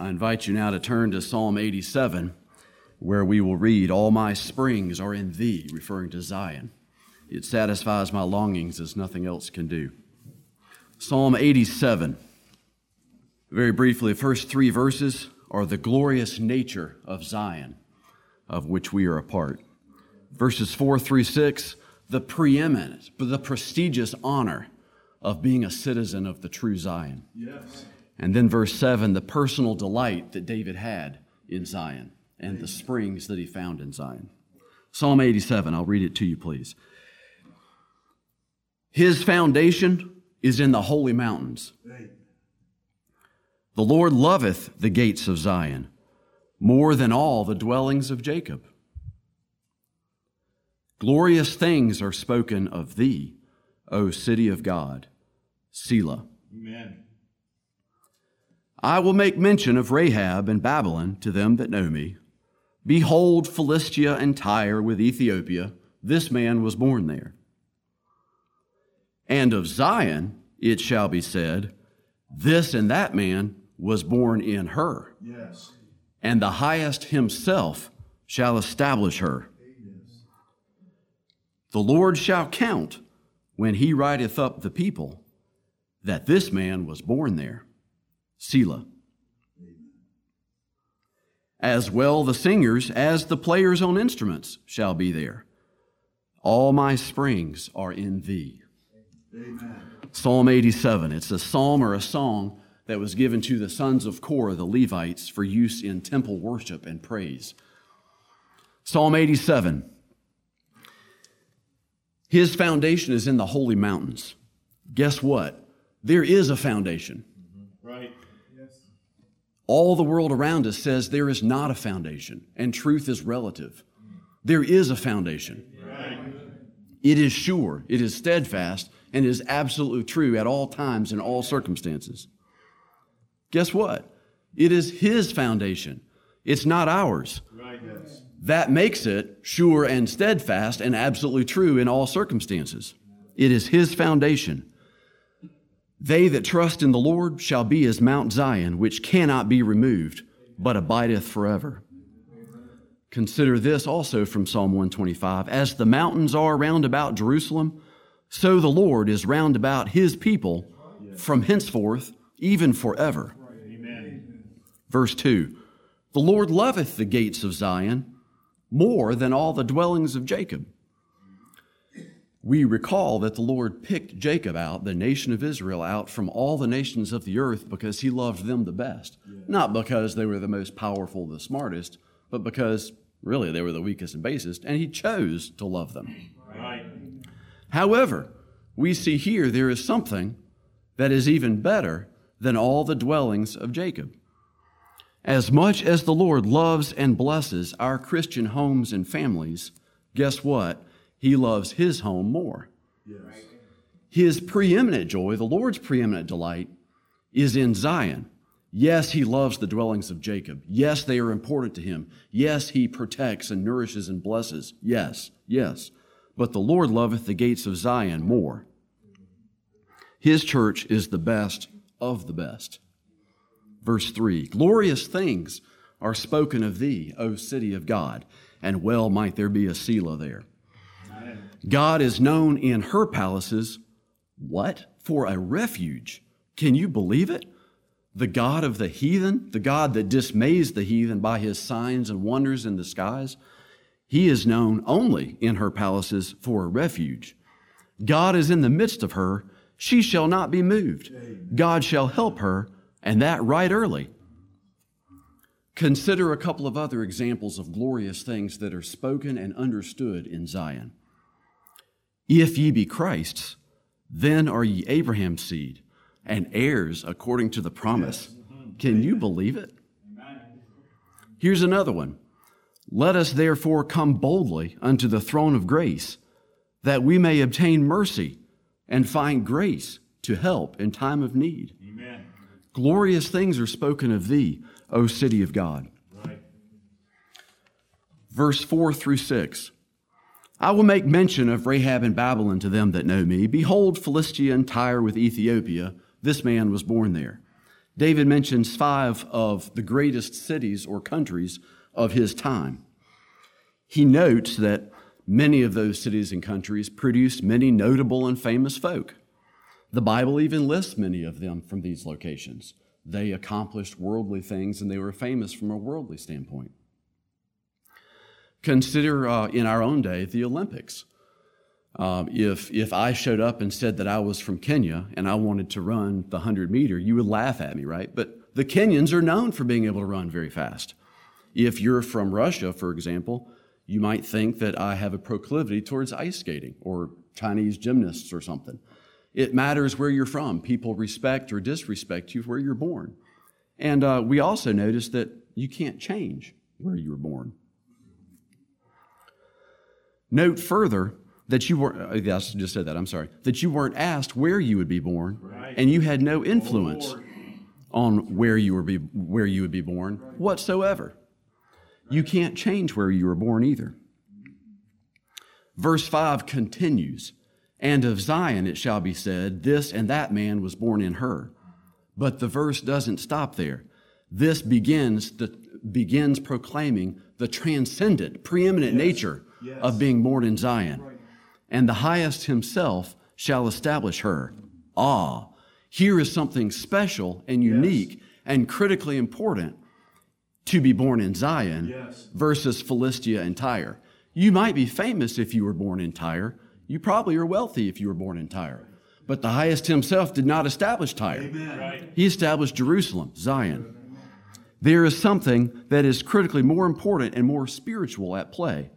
I invite you now to turn to Psalm 87, where we will read, All my springs are in thee, referring to Zion. It satisfies my longings as nothing else can do. Psalm 87. Very briefly, the first three verses are the glorious nature of Zion, of which we are a part. Verses 4 through 6, the preeminent, the prestigious honor of being a citizen of the true Zion. Yes. And then verse 7, the personal delight that David had in Zion and the springs that he found in Zion. Psalm 87, I'll read it to you, please. His foundation is in the holy mountains. The Lord loveth the gates of Zion more than all the dwellings of Jacob. Glorious things are spoken of thee, O city of God. Selah. Amen. I will make mention of Rahab and Babylon to them that know me. Behold, Philistia and Tyre with Ethiopia, this man was born there. And of Zion it shall be said, This and that man was born in her. Yes. And the highest himself shall establish her. Yes. The Lord shall count when he writeth up the people that this man was born there. Selah. As well the singers as the players on instruments shall be there. All my springs are in thee. Amen. Psalm 87. It's a psalm or a song that was given to the sons of Korah, the Levites, for use in temple worship and praise. Psalm 87. His foundation is in the holy mountains. Guess what? There is a foundation. Mm-hmm. Right. All the world around us says there is not a foundation, and truth is relative. There is a foundation. Right. It is sure, it is steadfast, and is absolutely true at all times in all circumstances. Guess what? It is His foundation. It's not ours. Right. Yes. That makes it sure and steadfast and absolutely true in all circumstances. It is His foundation. They that trust in the Lord shall be as Mount Zion, which cannot be removed, but abideth forever. Consider this also from Psalm 125 As the mountains are round about Jerusalem, so the Lord is round about his people from henceforth, even forever. Amen. Verse 2 The Lord loveth the gates of Zion more than all the dwellings of Jacob we recall that the Lord picked Jacob out, the nation of Israel, out from all the nations of the earth because he loved them the best. Yeah. Not because they were the most powerful, the smartest, but because really they were the weakest and basest, and he chose to love them. Right. However, we see here there is something that is even better than all the dwellings of Jacob. As much as the Lord loves and blesses our Christian homes and families, guess what? He loves his home more. Yes. His preeminent joy, the Lord's preeminent delight, is in Zion. Yes, he loves the dwellings of Jacob. Yes, they are important to him. Yes, he protects and nourishes and blesses. Yes, yes. But the Lord loveth the gates of Zion more. His church is the best of the best. Verse 3 Glorious things are spoken of thee, O city of God, and well might there be a Selah there. God is known in her palaces, what? For a refuge. Can you believe it? The God of the heathen, the God that dismays the heathen by his signs and wonders in the skies, he is known only in her palaces for a refuge. God is in the midst of her. She shall not be moved. God shall help her, and that right early. Consider a couple of other examples of glorious things that are spoken and understood in Zion. If ye be Christ's, then are ye Abraham's seed and heirs according to the promise. Can you believe it? Here's another one. Let us therefore come boldly unto the throne of grace, that we may obtain mercy and find grace to help in time of need. Amen. Glorious things are spoken of thee, O city of God. Right. Verse 4 through 6. I will make mention of Rahab and Babylon to them that know me. Behold, Philistia and Tyre with Ethiopia, this man was born there. David mentions five of the greatest cities or countries of his time. He notes that many of those cities and countries produced many notable and famous folk. The Bible even lists many of them from these locations. They accomplished worldly things and they were famous from a worldly standpoint. Consider uh, in our own day the Olympics. Um, if, if I showed up and said that I was from Kenya and I wanted to run the 100 meter, you would laugh at me, right? But the Kenyans are known for being able to run very fast. If you're from Russia, for example, you might think that I have a proclivity towards ice skating or Chinese gymnasts or something. It matters where you're from. People respect or disrespect you where you're born. And uh, we also notice that you can't change where you were born. Note further that you weren't, uh, I just said that, I'm sorry, that you weren't asked where you would be born, right. and you had no influence on where you, were be, where you would be born whatsoever. You can't change where you were born either. Verse 5 continues And of Zion it shall be said, This and that man was born in her. But the verse doesn't stop there. This begins, the, begins proclaiming the transcendent, preeminent yes. nature yes. of being born in Zion. Right. And the highest himself shall establish her. Ah, here is something special and unique yes. and critically important to be born in Zion yes. versus Philistia and Tyre. You might be famous if you were born in Tyre. You probably are wealthy if you were born in Tyre. But the highest himself did not establish Tyre. Right. He established Jerusalem, Zion. There is something that is critically more important and more spiritual at play.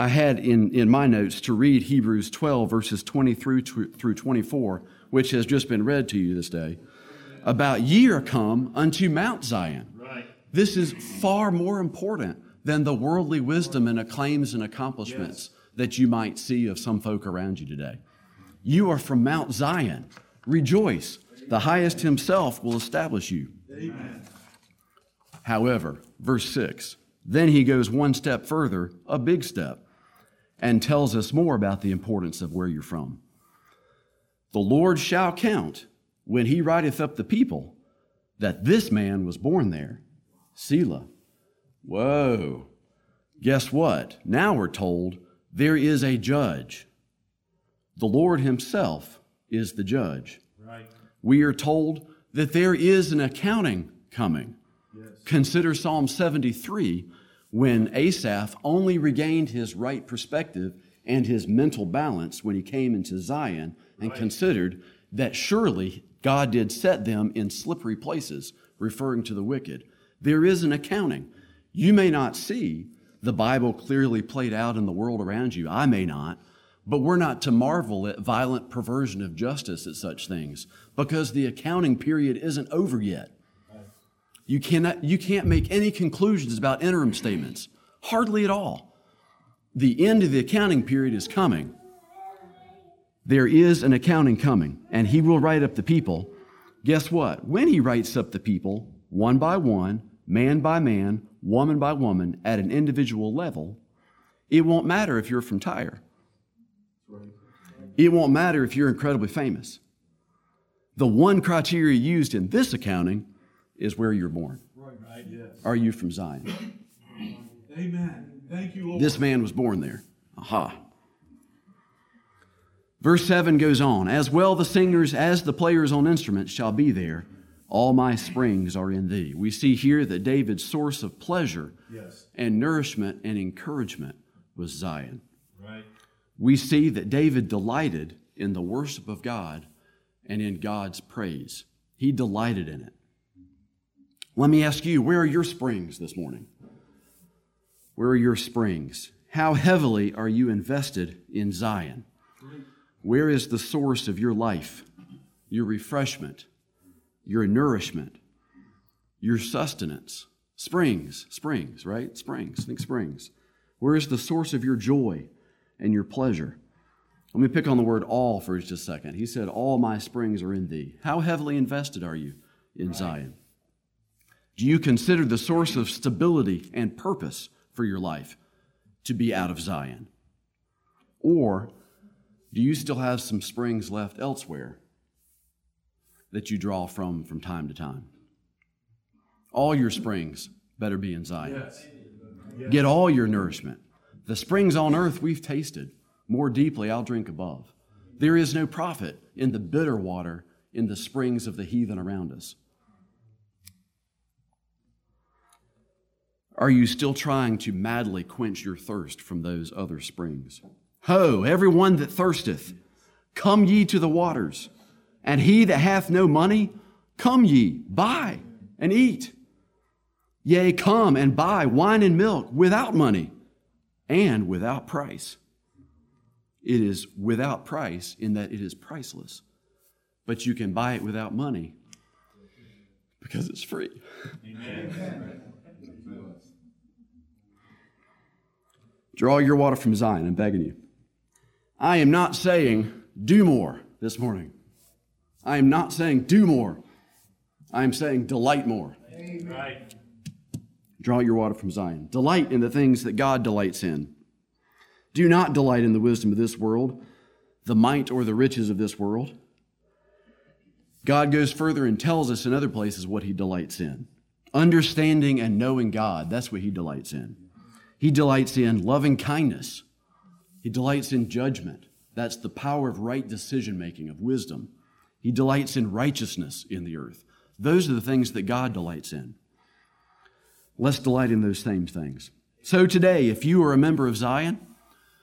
I had in, in my notes to read Hebrews 12, verses 20 through, through 24, which has just been read to you this day, about ye are come unto Mount Zion. Right. This is far more important than the worldly wisdom and acclaims and accomplishments yes. that you might see of some folk around you today. You are from Mount Zion. Rejoice. The highest himself will establish you. Amen. However, verse 6, then he goes one step further, a big step and tells us more about the importance of where you're from. The Lord shall count when he writeth up the people that this man was born there. Selah. Whoa. Guess what? Now we're told there is a judge. The Lord himself is the judge. Right. We are told that there is an accounting coming. Yes. Consider Psalm 73 when Asaph only regained his right perspective and his mental balance when he came into Zion and right. considered that surely God did set them in slippery places, referring to the wicked. There is an accounting. You may not see the Bible clearly played out in the world around you. I may not. But we're not to marvel at violent perversion of justice at such things because the accounting period isn't over yet. You, cannot, you can't make any conclusions about interim statements, hardly at all. The end of the accounting period is coming. There is an accounting coming, and he will write up the people. Guess what? When he writes up the people, one by one, man by man, woman by woman, at an individual level, it won't matter if you're from Tyre. It won't matter if you're incredibly famous. The one criteria used in this accounting is where you're born. Right. Yes. Are you from Zion? Amen. Thank you, Lord. This man was born there. Aha. Verse 7 goes on As well the singers as the players on instruments shall be there. All my springs are in thee. We see here that David's source of pleasure yes. and nourishment and encouragement was Zion. Right. We see that David delighted in the worship of God and in God's praise. He delighted in it. Let me ask you, where are your springs this morning? Where are your springs? How heavily are you invested in Zion? Where is the source of your life, your refreshment, your nourishment, your sustenance? Springs, springs, right? Springs, think springs. Where is the source of your joy and your pleasure? Let me pick on the word all for just a second. He said, All my springs are in thee. How heavily invested are you in Zion? Do you consider the source of stability and purpose for your life to be out of Zion? Or do you still have some springs left elsewhere? that you draw from from time to time. All your springs better be in Zion. Yes. Yes. Get all your nourishment. The springs on earth we've tasted. More deeply I'll drink above. There is no profit in the bitter water in the springs of the heathen around us. Are you still trying to madly quench your thirst from those other springs? Ho, every one that thirsteth, come ye to the waters. And he that hath no money, come ye, buy and eat. Yea, come and buy wine and milk without money and without price. It is without price in that it is priceless, but you can buy it without money because it's free. Amen. Draw your water from Zion, I'm begging you. I am not saying do more this morning. I am not saying do more. I am saying delight more. Right. Draw your water from Zion. Delight in the things that God delights in. Do not delight in the wisdom of this world, the might or the riches of this world. God goes further and tells us in other places what he delights in. Understanding and knowing God, that's what he delights in. He delights in loving kindness. He delights in judgment. That's the power of right decision making, of wisdom. He delights in righteousness in the earth. Those are the things that God delights in. Let's delight in those same things. So today, if you are a member of Zion,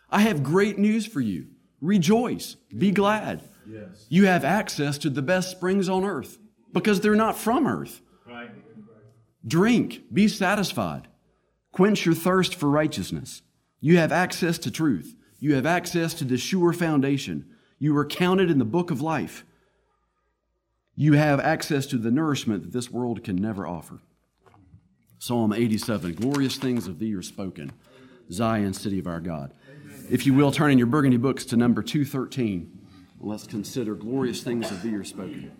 I have great news for you. Rejoice, be glad. Yes. You have access to the best springs on earth because they're not from earth. Right. Drink, be satisfied. Quench your thirst for righteousness. You have access to truth. You have access to the sure foundation. You are counted in the book of life. You have access to the nourishment that this world can never offer. Psalm 87 Glorious things of thee are spoken, Zion, city of our God. If you will, turn in your burgundy books to number 213. Let's consider glorious things of thee are spoken.